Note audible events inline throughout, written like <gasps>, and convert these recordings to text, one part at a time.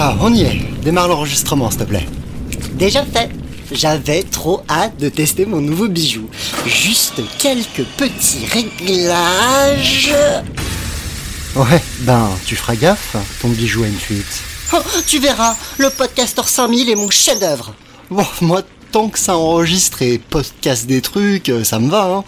Ah, on y est. Démarre l'enregistrement, s'il te plaît. Déjà fait. J'avais trop hâte de tester mon nouveau bijou. Juste quelques petits réglages. Ouais, ben, tu feras gaffe, ton bijou a une fuite. Oh, tu verras, le Podcaster 5000 est mon chef-d'œuvre. Bon, moi, tant que ça enregistre et podcast des trucs, euh, ça me va, hein.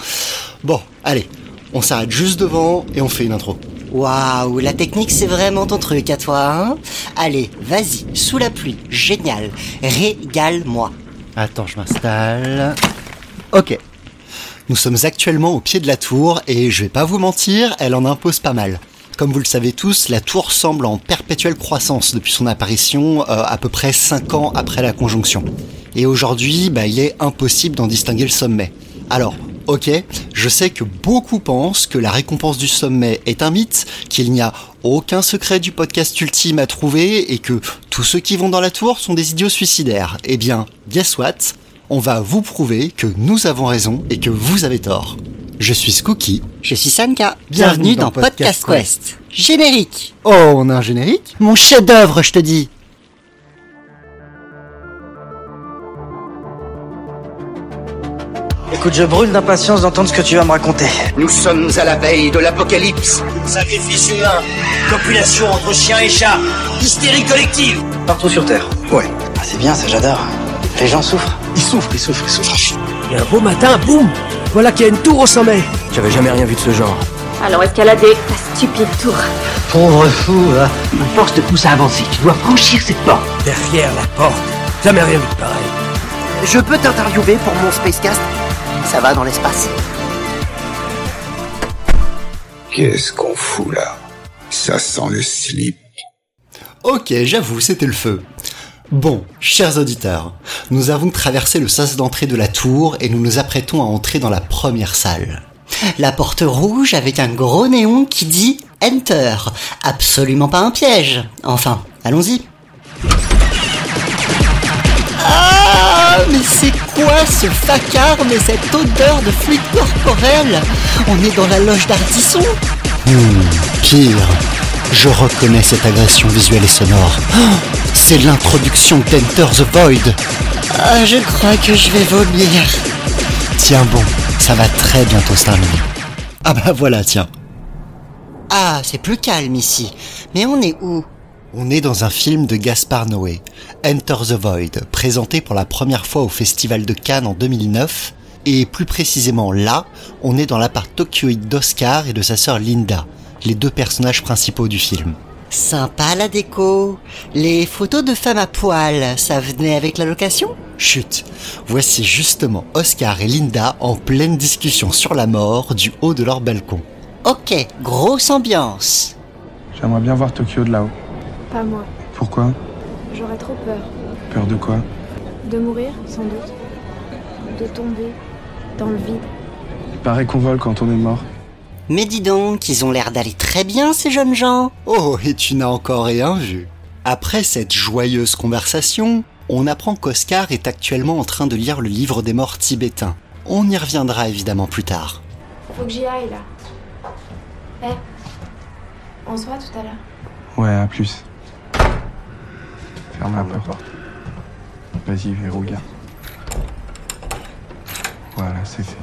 Bon, allez, on s'arrête juste devant et on fait une intro. Waouh, la technique c'est vraiment ton truc à toi, hein? Allez, vas-y, sous la pluie, génial, régale-moi. Attends, je m'installe. Ok. Nous sommes actuellement au pied de la tour et je vais pas vous mentir, elle en impose pas mal. Comme vous le savez tous, la tour semble en perpétuelle croissance depuis son apparition euh, à peu près 5 ans après la conjonction. Et aujourd'hui, bah, il est impossible d'en distinguer le sommet. Alors, ok, je sais que beaucoup pensent que la récompense du sommet est un mythe, qu'il n'y a aucun secret du podcast ultime à trouver et que tous ceux qui vont dans la tour sont des idiots suicidaires. Eh bien, guess what? On va vous prouver que nous avons raison et que vous avez tort. Je suis Skooky. Je suis Sanka, bienvenue, dans, Podcast Quest. Générique Oh, on a un générique? Mon chef-d'œuvre, je te dis Écoute, je brûle d'impatience d'entendre ce que tu vas me raconter. Nous sommes à la veille de l'apocalypse. Sacrifice humain, copulation entre chiens et chats, hystérie collective. Partout sur Terre. Ouais. Ah, c'est bien, ça j'adore. Les gens souffrent. Ils souffrent, ils souffrent, ils souffrent. Et un beau matin, boum Voilà qu'il y a une tour au sommet. J'avais jamais rien vu de ce genre. Alors escalader ta stupide tour. Pauvre fou, hein. Ma force te pousse à avancer. Tu dois franchir cette porte. Derrière la porte, jamais rien vu de pareil. Je peux t'interviewer pour mon Spacecast? Ça va dans l'espace Qu'est-ce qu'on fout là? Ça sent le slip. Ok, j'avoue, c'était le feu. Bon, chers auditeurs, nous avons traversé le sas d'entrée de la tour et nous nous apprêtons à entrer dans la première salle. La porte rouge avec un gros néon qui dit Enter. Absolument pas un piège. Enfin, allons-y. Ah, mais c'est quoi ce vacarme et cette odeur de fluide corporel On est dans la loge d'Ardisson Hmm, pire. Je reconnais cette agression visuelle et sonore. Oh, C'est l'introduction d'Enter the Void. Ah, je crois que je vais vomir. Tiens bon, ça va très bientôt se terminer. Ah bah voilà, tiens. Ah, c'est plus calme ici. Mais on est où? On est dans un film de Gaspard Noé, Enter the Void, présenté pour la première fois au Festival de Cannes en 2009. Et plus précisément là, on est dans l'appart tokyoïde d'Oscar et de sa sœur Linda, les deux personnages principaux du film. Sympa la déco. Les photos de femmes à poil, ça venait avec la location? Chut, voici justement Oscar et Linda en pleine discussion sur la mort du haut de leur balcon. Ok, grosse ambiance. J'aimerais bien voir Tokyo de là-haut. Pas moi. Pourquoi J'aurais trop peur. Peur de quoi De mourir, sans doute. De tomber dans le vide. Il paraît qu'on vole quand on est mort. Mais dis donc, ils ont l'air d'aller très bien ces jeunes gens. Oh, et tu n'as encore rien vu. Après cette joyeuse conversation, on apprend qu'Oscar est actuellement en train de lire le livre des morts tibétains. On y reviendra évidemment plus tard. Faut que j'y aille là. Eh On se voit tout à l'heure. Ouais, à plus. Ferme la porte. Vas-y, verrouille. Voilà, c'est fait.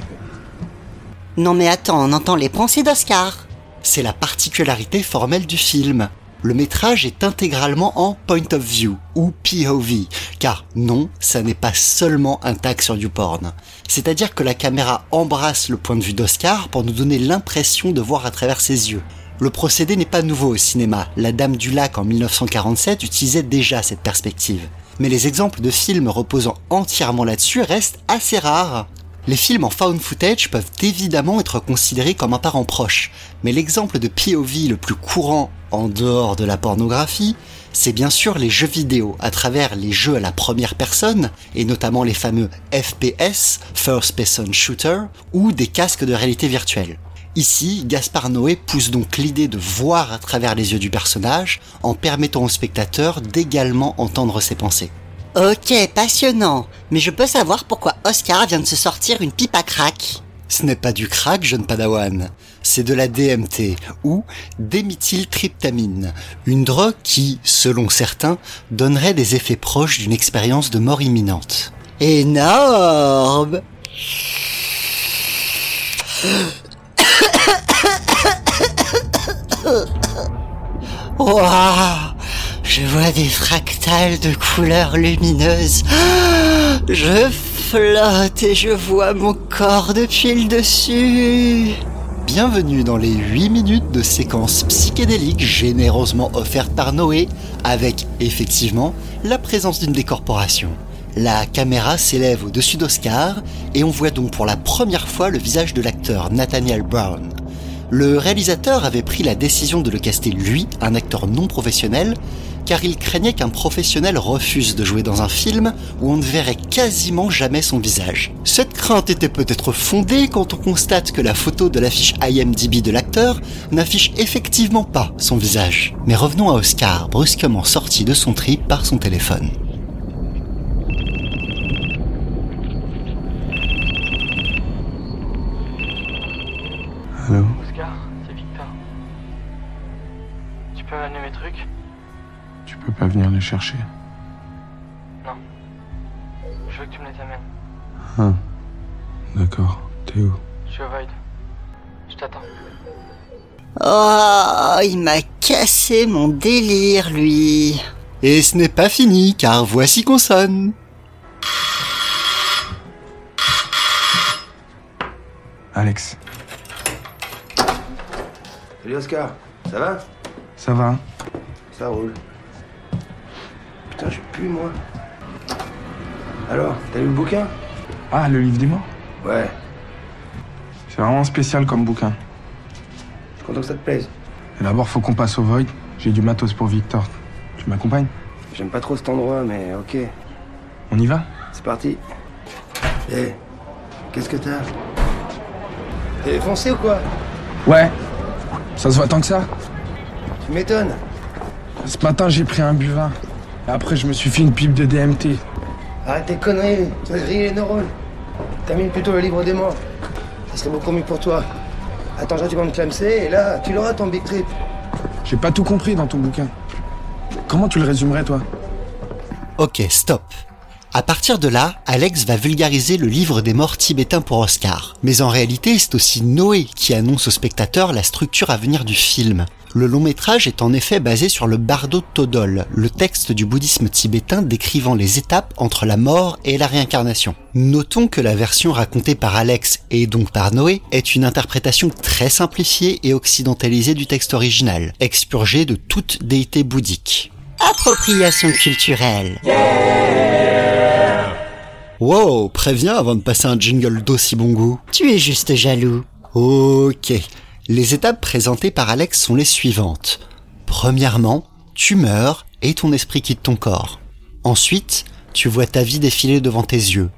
Non mais attends, on entend les pensées d'Oscar. C'est la particularité formelle du film. Le métrage est intégralement en point of view ou POV, car non, ça n'est pas seulement un tag sur YouPorn. C'est-à-dire que la caméra embrasse le point de vue d'Oscar pour nous donner l'impression de voir à travers ses yeux. Le procédé n'est pas nouveau au cinéma. La Dame du Lac en 1947 utilisait déjà cette perspective. Mais les exemples de films reposant entièrement là-dessus restent assez rares. Les films en found footage peuvent évidemment être considérés comme un parent proche, mais l'exemple de POV le plus courant en dehors de la pornographie, c'est bien sûr les jeux vidéo à travers les jeux à la première personne, et notamment les fameux FPS, First Person Shooter, ou des casques de réalité virtuelle. Ici, Gaspard Noé pousse donc l'idée de voir à travers les yeux du personnage en permettant au spectateur d'également entendre ses pensées. Ok, passionnant. Mais je peux savoir pourquoi Oscar vient de se sortir une pipe à crack Ce n'est pas du crack, jeune padawan. C'est de la DMT, ou déméthyltryptamine, une drogue qui, selon certains, donnerait des effets proches d'une expérience de mort imminente. Énorme Je vois des fractales de couleurs lumineuses. <gasps> Je flotte et je vois mon corps depuis le dessus. Bienvenue dans les 8 minutes de séquence psychédélique généreusement offerte par Noé, avec effectivement la présence d'une décorporation. La caméra s'élève au-dessus d'Oscar et on voit donc pour la première fois le visage de l'acteur Nathaniel Brown. Le réalisateur avait pris la décision de le caster lui, un acteur non professionnel, car il craignait qu'un professionnel refuse de jouer dans un film où on ne verrait quasiment jamais son visage. Cette crainte était peut-être fondée quand on constate que la photo de l'affiche IMDb de l'acteur n'affiche effectivement pas son visage. Mais revenons à Oscar, brusquement sorti de son trip par son téléphone. Pas venir les chercher Non. Je veux que tu me les amènes. Ah. D'accord. T'es où? Je suis au Void. Je t'attends. Oh, il m'a cassé mon délire, lui. Et ce n'est pas fini, car voici qu'on sonne. Alex. Salut Oscar, ça va? Ça va Ça roule. Putain, je pue moi. Alors, t'as lu le bouquin? Ah, le livre des morts? Ouais, C'est vraiment spécial comme bouquin. je suis content que ça te plaise. D'abord, faut qu'on passe au Void. J'ai du matos pour Victor. Tu m'accompagnes? J'aime pas trop cet endroit, mais ok. On y va? C'est parti. Eh, qu'est-ce que t'as? T'es foncé ou quoi? Ouais. Ça se voit tant que ça Tu m'étonnes. Ce matin, j'ai pris un buvin. Après, je me suis fait une pipe de DMT. Arrête tes conneries, tu vas griller les neurones. Termine plutôt le livre des morts. Ça serait beaucoup mieux pour toi. Attends gentiment de clamser et là, tu l'auras ton big trip. J'ai pas tout compris dans ton bouquin. Comment tu le résumerais, toi? Ok, stop. À partir de là, Alex va vulgariser le livre des morts tibétains pour Oscar. Mais en réalité, c'est aussi Noé qui annonce au spectateur la structure à venir du film. Le long métrage est en effet basé sur le Bardo Todol, le texte du bouddhisme tibétain décrivant les étapes entre la mort et la réincarnation. Notons que la version racontée par Alex et donc par Noé est une interprétation très simplifiée et occidentalisée du texte original, expurgée de toute déité bouddhique. Appropriation culturelle. Wow, préviens avant de passer un jingle d'aussi bon goût. Tu es juste jaloux. Ok. Les étapes présentées par Alex sont les suivantes. Premièrement, tu meurs et ton esprit quitte ton corps. Ensuite, tu vois ta vie défiler devant tes yeux.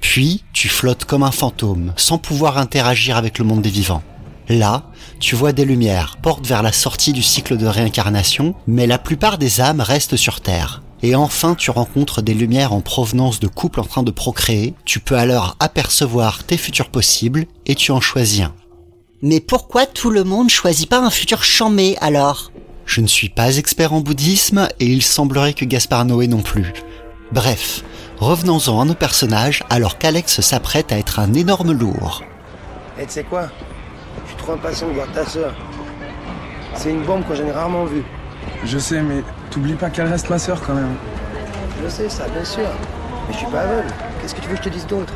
Puis, tu flottes comme un fantôme, sans pouvoir interagir avec le monde des vivants. Là, tu vois des lumières, portent vers la sortie du cycle de réincarnation, mais la plupart des âmes restent sur Terre. Et enfin, tu rencontres des lumières en provenance de couples en train de procréer, tu peux alors apercevoir tes futurs possibles, et tu en choisis un. Mais pourquoi tout le monde choisit pas un futur chamé alors? Je ne suis pas expert en bouddhisme, et il semblerait que Gaspard Noé non plus. Bref, revenons-en à nos personnages alors qu'Alex s'apprête à être un énorme lourd. Eh, tu sais quoi? Je suis trop impatient de voir ta sœur. C'est une bombe que j'en ai rarement vue. Je sais, mais t'oublies pas qu'elle reste ma sœur quand même. Je sais ça, bien sûr. Mais je suis pas aveugle. Qu'est-ce que tu veux que je te dise d'autre?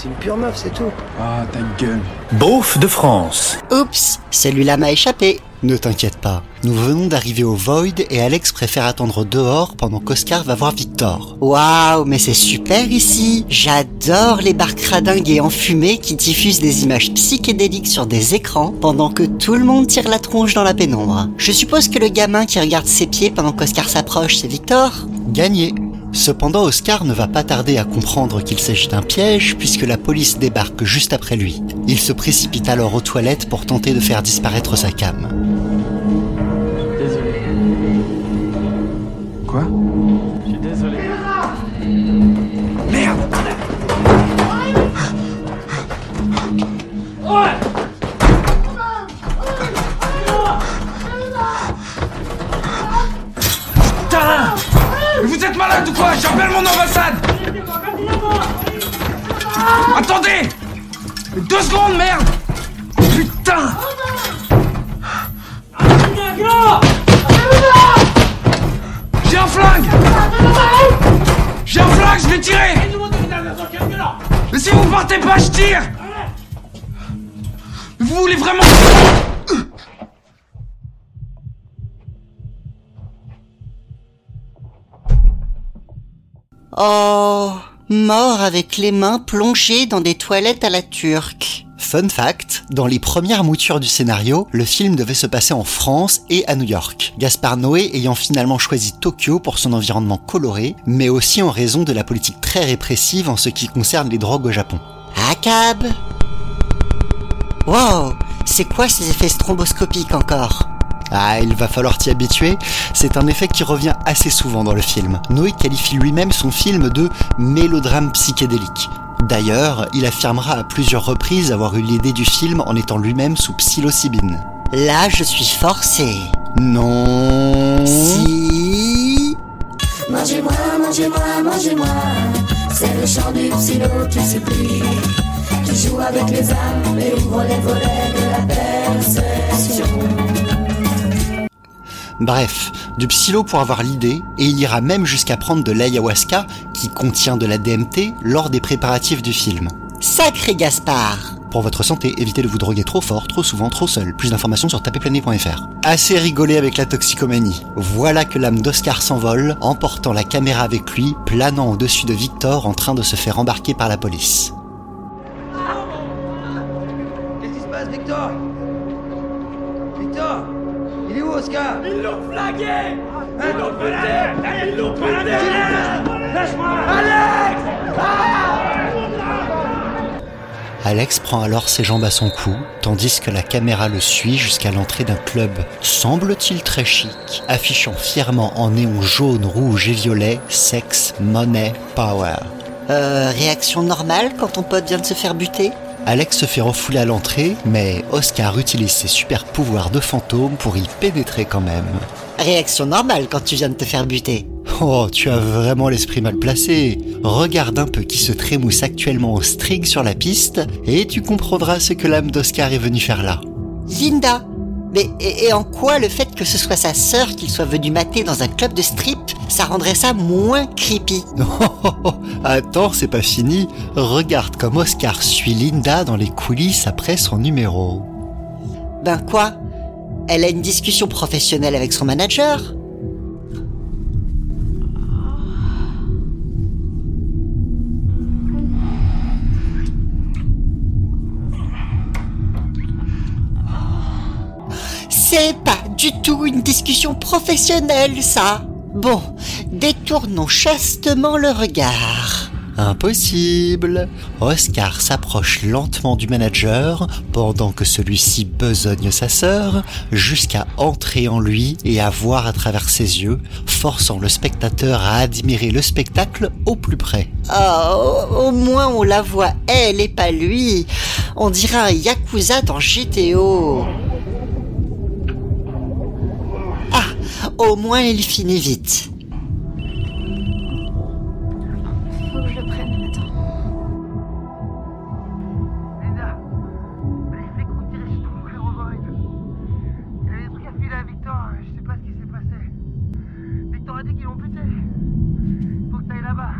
C'est une pure meuf, c'est tout. Ah, ta gueule. Beauf de France. Oups, celui-là m'a échappé. Ne t'inquiète pas, nous venons d'arriver au Void et Alex préfère attendre dehors pendant qu'Oscar va voir Victor. Waouh, mais c'est super ici. J'adore les bars cradingues et enfumés qui diffusent des images psychédéliques sur des écrans pendant que tout le monde tire la tronche dans la pénombre. Je suppose que le gamin qui regarde ses pieds pendant qu'Oscar s'approche, c'est Victor? Gagné Cependant, Oscar ne va pas tarder à comprendre qu'il s'agit d'un piège puisque la police débarque juste après lui. Il se précipite alors aux toilettes pour tenter de faire disparaître sa cam. Deux secondes, merde Putain J'ai un flingue J'ai un flingue, je vais tirer Mais si vous partez pas, je tire Vous voulez vraiment... Oh, mort avec les mains plongées dans des toilettes à la turque. Fun fact, dans les premières moutures du scénario, le film devait se passer en France et à New York. Gaspard Noé ayant finalement choisi Tokyo pour son environnement coloré, mais aussi en raison de la politique très répressive en ce qui concerne les drogues au Japon. Akab Wow, c'est quoi ces effets stromboscopiques encore? Ah, il va falloir t'y habituer, c'est un effet qui revient assez souvent dans le film. Noé qualifie lui-même son film de mélodrame psychédélique. D'ailleurs, il affirmera à plusieurs reprises avoir eu l'idée du film en étant lui-même sous psilocybine. Là, je suis forcé. Non. Si. Mangez-moi, mangez-moi, mangez-moi. C'est le chant du psylo qui supplie, qui joue avec les âmes et ouvre les volets de la perception. Bref, du psylo pour avoir l'idée, et il ira même jusqu'à prendre de l'ayahuasca, qui contient de la DMT, lors des préparatifs du film. Sacré Gaspard Pour votre santé, évitez de vous droguer trop fort, trop souvent, trop seul. Plus d'informations sur taperplané.fr. Assez rigolé avec la toxicomanie. Voilà que l'âme d'Oscar s'envole, emportant la caméra avec lui, planant au-dessus de Victor en train de se faire embarquer par la police. Qu'est-ce qui se passe, Victor? Il est où, Oscar Ils l'ont flagué Hein Ils l'ont buté Ils l'ont buté Lâche-moi Alex Alex prend alors ses jambes à son cou, tandis que la caméra le suit jusqu'à l'entrée d'un club, semble-t-il très chic, affichant fièrement en néon jaune, rouge et violet Sex, Money, Power. Euh, réaction normale quand ton pote vient de se faire buter? Alex se fait refouler à l'entrée, mais Oscar utilise ses super pouvoirs de fantôme pour y pénétrer quand même. Réaction normale quand tu viens de te faire buter. Oh, tu as vraiment l'esprit mal placé. Regarde un peu qui se trémousse actuellement au string sur la piste et tu comprendras ce que l'âme d'Oscar est venue faire là. Linda Mais et, et en quoi le fait que ce soit sa sœur qu'il soit venu mater dans un club de strip, ça rendrait ça moins creepy? Oh, <laughs> attends, c'est pas fini. Regarde comme Oscar suit Linda dans les coulisses après son numéro. Ben quoi? Elle a une discussion professionnelle avec son manager? Pas du tout une discussion professionnelle, ça. Bon, détournons chastement le regard. Impossible. Oscar s'approche lentement du manager pendant que celui-ci besogne sa sœur jusqu'à entrer en lui et à voir à travers ses yeux, forçant le spectateur à admirer le spectacle au plus près. Oh, au moins on la voit elle et pas lui. On dirait un Yakuza dans GTO. Au moins il finit vite. Faut que je le prenne. Linda Les flics ont tiré sur ton frère au vol. Il avait des trucs à filer à Victor, je sais pas ce qui s'est passé. Victor a dit qu'ils l'ont buté. Faut que t'ailles là-bas,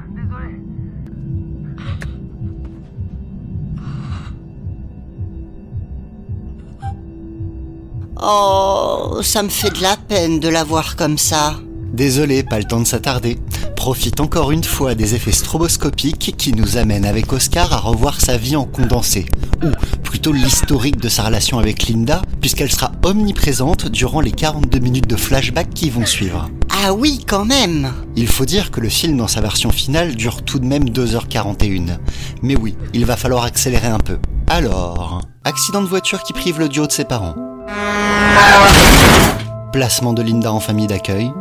Oh, ça me fait de la peine de la voir comme ça. Désolé, pas le temps de s'attarder. Profite encore une fois des effets stroboscopiques qui nous amènent avec Oscar à revoir sa vie en condensé. Ou plutôt l'historique de sa relation avec Linda, puisqu'elle sera omniprésente durant les 42 minutes de flashback qui vont suivre. Ah oui, quand même Il faut dire que le film dans sa version finale dure tout de même 2h41. Mais oui, il va falloir accélérer un peu. Alors, accident de voiture qui prive le duo de ses parents. Placement de Linda en famille d'accueil.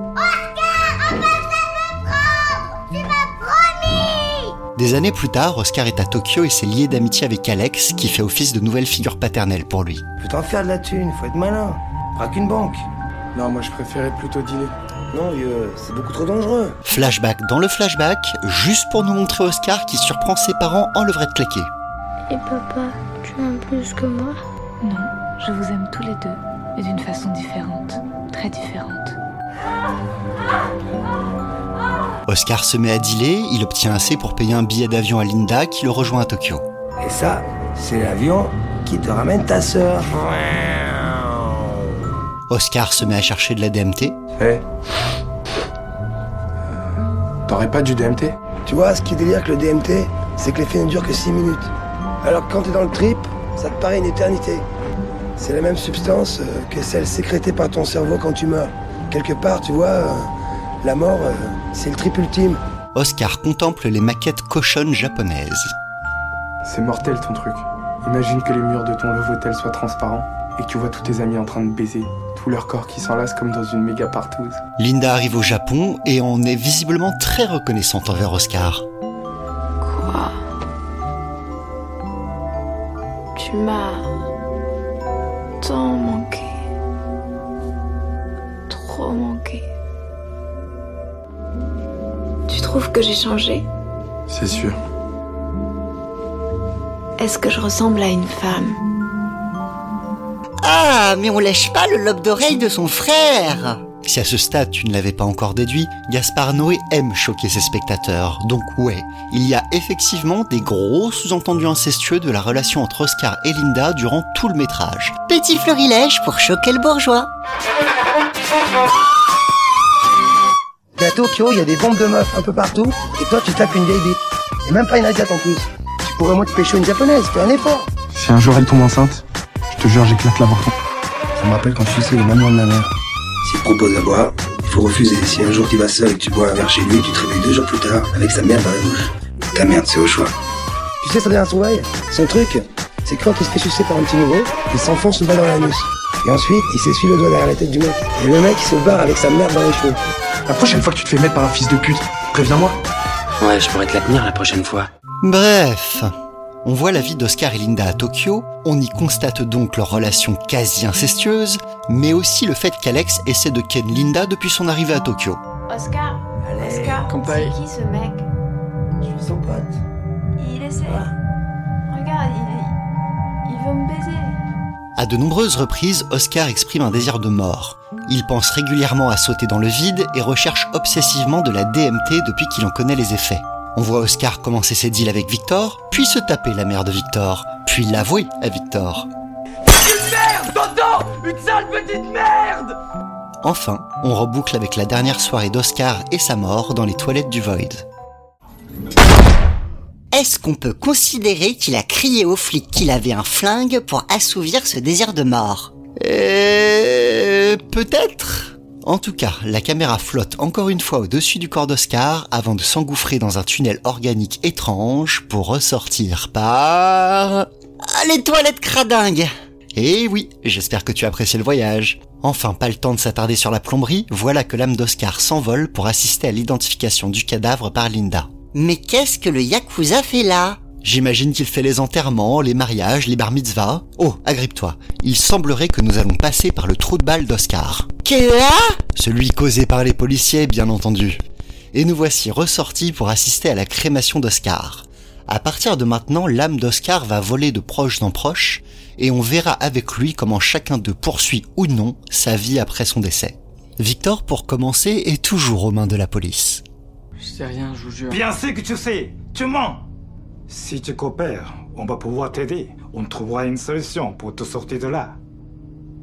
Des années plus tard, Oscar est à Tokyo et s'est lié d'amitié avec Alex, qui fait office de nouvelle figure paternelle pour lui. Faut t'en faire de la thune, faut être malin. Braque une banque. Non, moi je préférais plutôt dealer. Non, vieux, c'est beaucoup trop dangereux. Flashback dans le flashback, juste pour nous montrer Oscar qui surprend ses parents en levrette claquée. Et papa, tu m'aimes plus que moi? Non, je vous aime tous les deux, mais d'une façon différente, très différente. Oscar se met à dealer, il obtient assez pour payer un billet d'avion à Linda qui le rejoint à Tokyo. Et ça, c'est l'avion qui te ramène ta sœur. Oscar se met à chercher de la DMT. Eh T'aurais pas du DMT Tu vois, ce qui est délire avec le DMT, c'est que l'effet ne dure que 6 minutes. Alors que quand t'es dans le trip, ça te paraît une éternité. C'est la même substance euh, que celle sécrétée par ton cerveau quand tu meurs. Quelque part, tu vois, euh, la mort, euh, c'est le trip ultime. Oscar contemple les maquettes cochonnes japonaises. C'est mortel ton truc. Imagine que les murs de ton love hotel soient transparents et que tu vois tous tes amis en train de baiser, tout leur corps qui s'enlace comme dans une méga partouze. Linda arrive au Japon et en est visiblement très reconnaissante envers Oscar. Quoi? Tu m'as que j'ai changé C'est sûr. Est-ce que je ressemble à une femme? Ah, mais on lèche pas le lobe d'oreille de son frère Si à ce stade tu ne l'avais pas encore déduit, Gaspard Noé aime choquer ses spectateurs. Donc ouais, il y a effectivement des gros sous-entendus incestueux de la relation entre Oscar et Linda durant tout le métrage. Petit florilège pour choquer le bourgeois. Tokyo, il y a des bombes de meufs un peu partout, et toi, tu tapes une vieille bite. Et même pas une asiate en plus. Tu pourrais au moins te pêcher une japonaise, fais un effort. Si un jour elle tombe enceinte, je te jure, j'éclate l'avorton. Ça me rappelle quand je suçais le manuel de ma mère. S'il te propose à boire, il faut refuser. Si un jour tu vas seul et que tu bois un verre chez lui, tu te réveilles deux jours plus tard avec sa merde dans la bouche. Ta merde, c'est au choix. Tu sais, ça devient un trouvaille. Son truc, c'est que quand il se fait sucer par un petit nouveau, il s'enfonce une balle dans l'anus. Et ensuite, il s'essuie le doigt derrière la tête du mec. Et le mec, il se barre avec sa merde dans les cheveux. La prochaine fois que tu te fais mettre par un fils de pute, préviens-moi. Ouais, je pourrais te la tenir la prochaine fois. Bref, on voit la vie d'Oscar et Linda à Tokyo, on y constate donc leur relation quasi incestueuse, mais aussi le fait qu'Alex essaie de ken Linda depuis son arrivée à Tokyo. Oscar Oscar, compagne. c'est qui ce mec? Je suis son pote. Il essaie. Regarde, il, il veut me baiser. À de nombreuses reprises, Oscar exprime un désir de mort. Il pense régulièrement à sauter dans le vide et recherche obsessivement de la DMT depuis qu'il en connaît les effets. On voit Oscar commencer ses deals avec Victor, puis se taper la mère de Victor, puis l'avouer à Victor. Une merde, Dodo Une sale petite merde Enfin, on reboucle avec la dernière soirée d'Oscar et sa mort dans les toilettes du Void. Est-ce qu'on peut considérer qu'il a crié aux flics qu'il avait un flingue pour assouvir ce désir de mort? Euh, peut-être En tout cas, la caméra flotte encore une fois au-dessus du corps d'Oscar avant de s'engouffrer dans un tunnel organique étrange pour ressortir par... Ah, les toilettes cradingues Eh oui, j'espère que tu as apprécié le voyage. Enfin, pas le temps de s'attarder sur la plomberie, voilà que l'âme d'Oscar s'envole pour assister à l'identification du cadavre par Linda. Mais qu'est-ce que le Yakuza fait là? J'imagine qu'il fait les enterrements, les mariages, les bar mitzvahs. Oh, agrippe-toi. Il semblerait que nous allons passer par le trou de balle d'Oscar. Quoi Celui causé par les policiers, bien entendu. Et nous voici ressortis pour assister à la crémation d'Oscar. À partir de maintenant, l'âme d'Oscar va voler de proche en proche, et on verra avec lui comment chacun d'eux poursuit ou non sa vie après son décès. Victor, pour commencer, est toujours aux mains de la police. Je sais rien, je vous jure. Bien sûr que tu sais, tu mens Si tu coopères, on va pouvoir t'aider. On trouvera une solution pour te sortir de là.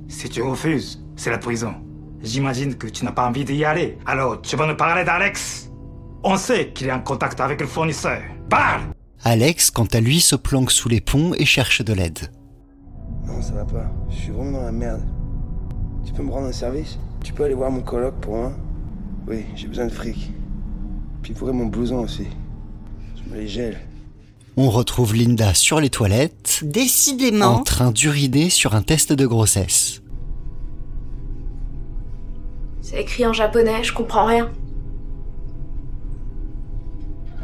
Si tu refuses, c'est la prison. J'imagine que tu n'as pas envie d'y aller. Alors, tu vas nous parler d'Alex On sait qu'il est en contact avec le fournisseur. Parle Alex, quant à lui, se planque sous les ponts et cherche de l'aide. Non, ça va pas. Je suis vraiment dans la merde. Tu peux me rendre un service? Tu peux aller voir mon coloc pour moi? Oui, j'ai besoin de fric. Puis faudrait mon blouson aussi. Je me les gèle. On retrouve Linda sur les toilettes, Décidément. en train d'uriner sur un test de grossesse. C'est écrit en japonais, je comprends rien.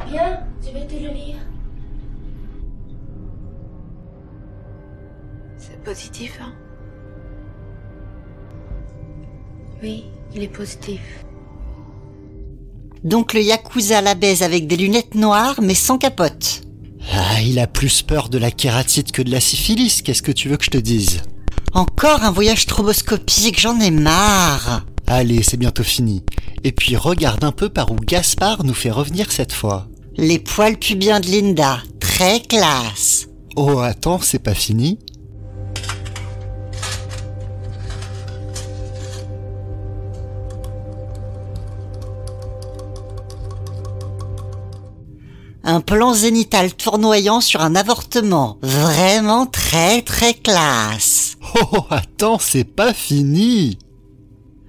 Viens, je vais te le lire. C'est positif, hein? Oui, il est positif. Donc le Yakuza la baise avec des lunettes noires mais sans capote. Ah, il a plus peur de la kératite que de la syphilis, qu'est-ce que tu veux que je te dise? Encore un voyage stroboscopique, j'en ai marre. Allez, c'est bientôt fini. Et puis regarde un peu par où Gaspard nous fait revenir cette fois. Les poils pubiens de Linda, très classe. Oh, attends, c'est pas fini. Un plan zénital tournoyant sur un avortement. Vraiment très très classe. Oh, attends, c'est pas fini.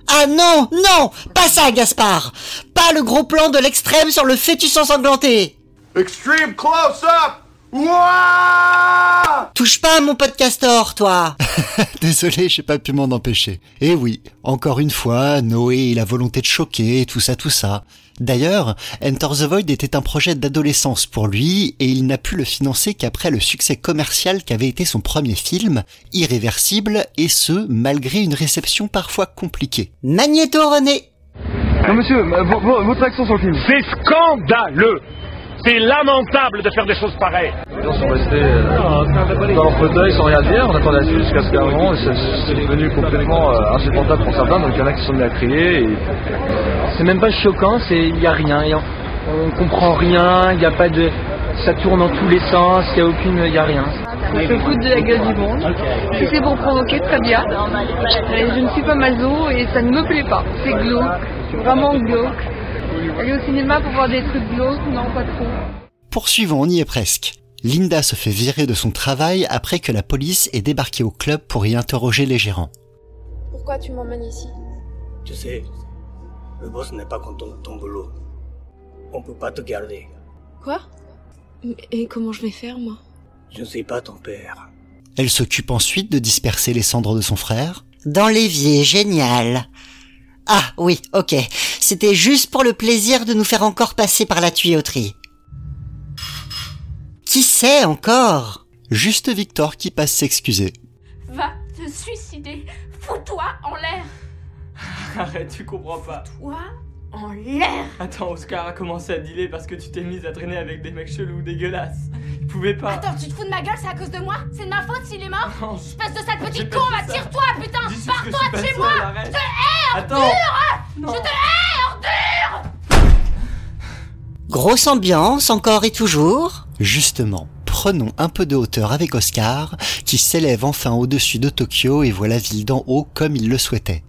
Ah non, non, pas ça, Gaspard. Pas le gros plan de l'extrême sur le fœtus ensanglanté. Extreme close-up Ouah Touche pas à mon podcastor, toi <laughs> Désolé, j'ai pas pu m'en empêcher. Et oui, encore une fois, Noé et la volonté de choquer, tout ça, tout ça. D'ailleurs, Enter the Void était un projet d'adolescence pour lui, et il n'a pu le financer qu'après le succès commercial qu'avait été son premier film, Irréversible, et ce, malgré une réception parfois compliquée. Magnéto René Non monsieur, euh, vo- vo- votre action sur le film. C'est scandaleux C'est lamentable de faire des choses pareilles Les gens sont restés euh, dans leur fauteuil sans rien dire, on attendait la suite jusqu'à ce qu'à un moment, c'est c'est devenu complètement euh, insupportable pour certains, donc il y en a qui sont mis à crier. Et... C'est même pas choquant, c'est il y a rien, y a- on comprend rien, il y a pas de ça tourne dans tous les sens, il y a aucune il y a rien. Je se foutre de la gueule du monde. Si c'est pour provoquer, très bien. Je ne suis pas mazo et ça ne me plaît pas. C'est glauque, vraiment glauque. Aller au cinéma pour voir des trucs glauques, non, pas trop. Poursuivons, on y est presque. Linda se fait virer de son travail après que la police ait débarqué au club pour y interroger les gérants. Pourquoi tu m'emmènes ici? Tu sais, le boss n'est pas content de ton boulot. On peut pas te garder. Quoi? Et comment je vais faire, moi? Je ne suis pas ton père. Elle s'occupe ensuite de disperser les cendres de son frère. Dans l'évier, génial. Ah oui, ok. C'était juste pour le plaisir de nous faire encore passer par la tuyauterie. Qui sait encore? Juste Victor qui passe s'excuser. Va te suicider. Fous-toi en l'air. <laughs> Arrête, tu comprends pas. Toi en l'air. Attends, Oscar a commencé à dealer parce que tu t'es mise à traîner avec des mecs chelous dégueulasses. Il pouvait pas. Attends, tu te fous de ma gueule, c'est à cause de moi? C'est de ma faute s'il est mort? Non, Espèce de sale petit con, va tire-toi, putain Pars-toi je de chez moi. Je te hais, Attends. ordure Non. Je te hais, ordure Grosse ambiance, encore et toujours. Justement, prenons un peu de hauteur avec Oscar, qui s'élève enfin au-dessus de Tokyo et voit la ville d'en haut comme il le souhaitait.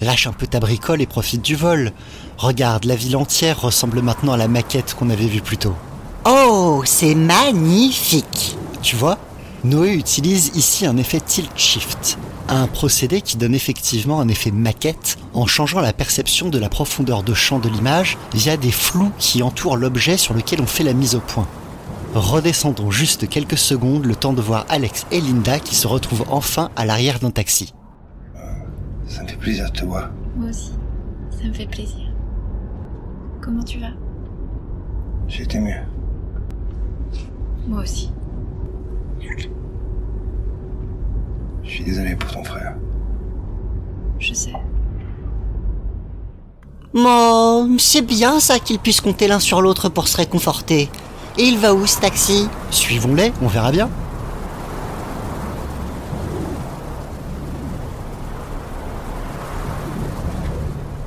Lâche un peu ta bricole et profite du vol. Regarde, la ville entière ressemble maintenant à la maquette qu'on avait vue plus tôt. Oh, c'est magnifique. Tu vois, Noé utilise ici un effet tilt shift, un procédé qui donne effectivement un effet maquette en changeant la perception de la profondeur de champ de l'image via des flous qui entourent l'objet sur lequel on fait la mise au point. Redescendons juste quelques secondes le temps de voir Alex et Linda qui se retrouvent enfin à l'arrière d'un taxi. Ça me fait plaisir de te voir. Moi aussi. Ça me fait plaisir. Comment tu vas? J'ai été mieux. Moi aussi. Je suis désolé pour ton frère. Je sais. Bon, c'est bien ça qu'ils puissent compter l'un sur l'autre pour se réconforter. Et il va où ce taxi? Suivons-les, on verra bien.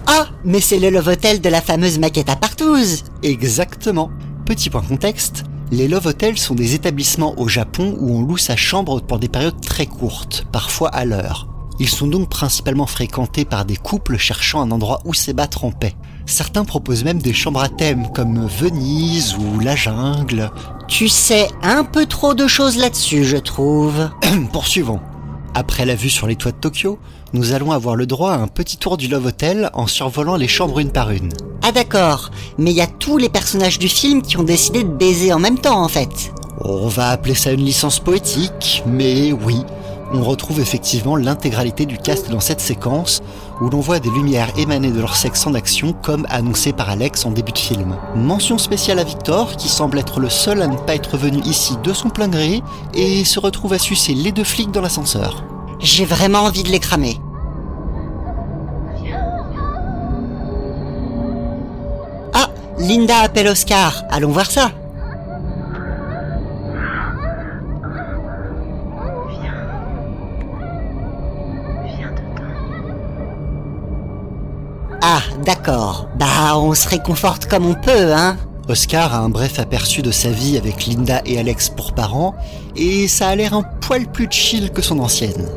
Ah, mais c'est le Love Hotel de la fameuse maquette à partouze Exactement. Petit point contexte, les Love Hotels sont des établissements au Japon où on loue sa chambre pour des périodes très courtes, parfois à l'heure. Ils sont donc principalement fréquentés par des couples cherchant un endroit où s'ébattre en paix. Certains proposent même des chambres à thème comme Venise ou la jungle. Tu sais un peu trop de choses là-dessus, je trouve. <clears throat> Poursuivons. Après la vue sur les toits de Tokyo, nous allons avoir le droit à un petit tour du Love Hotel en survolant les chambres une par une. Ah d'accord, mais il y a tous les personnages du film qui ont décidé de baiser en même temps en fait. On va appeler ça une licence poétique, mais oui, on retrouve effectivement l'intégralité du cast dans cette séquence où l'on voit des lumières émaner de leur sexe en action comme annoncé par Alex en début de film. Mention spéciale à Victor qui semble être le seul à ne pas être venu ici de son plein gré et se retrouve à sucer les deux flics dans l'ascenseur. J'ai vraiment envie de les cramer. Linda appelle Oscar. Allons voir ça. Ah, d'accord. Bah, on se réconforte comme on peut, hein Oscar a un bref aperçu de sa vie avec Linda et Alex pour parents, et ça a l'air un poil plus chill que son ancienne.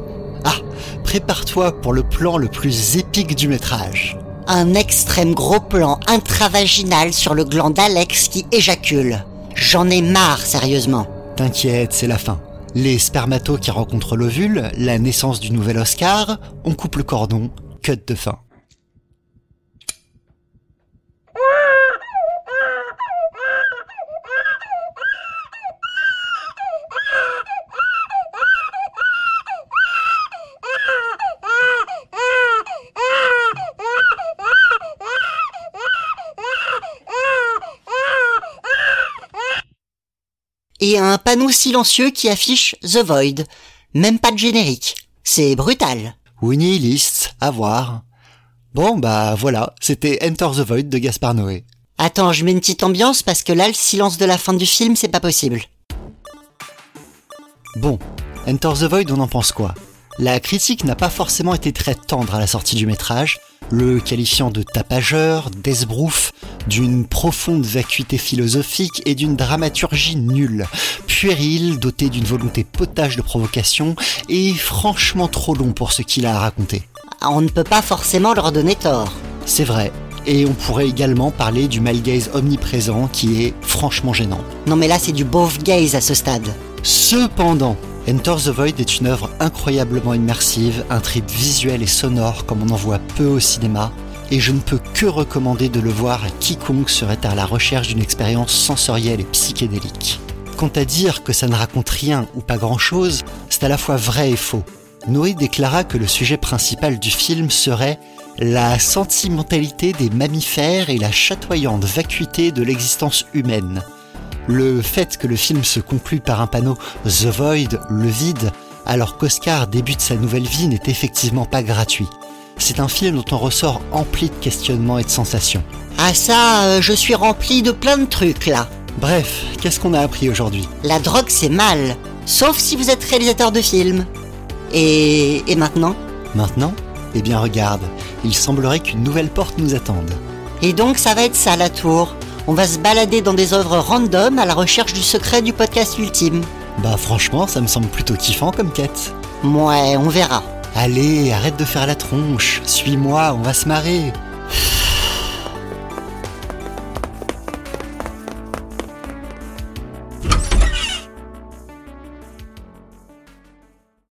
Ah, prépare-toi pour le plan le plus épique du métrage. Un extrême gros plan intravaginal sur le gland d'Alex qui éjacule. J'en ai marre, sérieusement. T'inquiète, c'est la fin. Les spermatos qui rencontrent l'ovule, la naissance du nouvel Oscar, on coupe le cordon, cut de fin. Et un panneau silencieux qui affiche The Void. Même pas de générique. C'est brutal. Winnie List, à voir. Bon, bah voilà, c'était Enter the Void de Gaspard Noé. Attends, je mets une petite ambiance parce que là, le silence de la fin du film, c'est pas possible. Bon, Enter the Void, on en pense quoi? La critique n'a pas forcément été très tendre à la sortie du métrage, le qualifiant de tapageur, d'esbrouf, d'une profonde vacuité philosophique et d'une dramaturgie nulle, puéril, doté d'une volonté potage de provocation et franchement trop long pour ce qu'il a à raconter. On ne peut pas forcément leur donner tort. C'est vrai. Et on pourrait également parler du mal gaze omniprésent qui est franchement gênant. Non mais là c'est du beauf gaze à ce stade. Cependant, Enter the Void est une œuvre incroyablement immersive, un trip visuel et sonore comme on en voit peu au cinéma, et je ne peux que recommander de le voir à quiconque serait à la recherche d'une expérience sensorielle et psychédélique. Quant à dire que ça ne raconte rien ou pas grand-chose, c'est à la fois vrai et faux. Noé déclara que le sujet principal du film serait la sentimentalité des mammifères et la chatoyante vacuité de l'existence humaine. Le fait que le film se conclue par un panneau The Void, le vide, alors qu'Oscar débute sa nouvelle vie n'est effectivement pas gratuit. C'est un film dont on ressort empli de questionnements et de sensations. Ah ça, euh, je suis rempli de plein de trucs là. Bref, qu'est-ce qu'on a appris aujourd'hui? La drogue c'est mal, sauf si vous êtes réalisateur de films. Et, et maintenant? Maintenant? Eh bien regarde, il semblerait qu'une nouvelle porte nous attende. Et donc ça va être ça la tour. On va se balader dans des œuvres random à la recherche du secret du podcast ultime. Bah franchement, ça me semble plutôt kiffant comme quête. Ouais, on verra. Allez, arrête de faire la tronche, suis-moi, on va se marrer.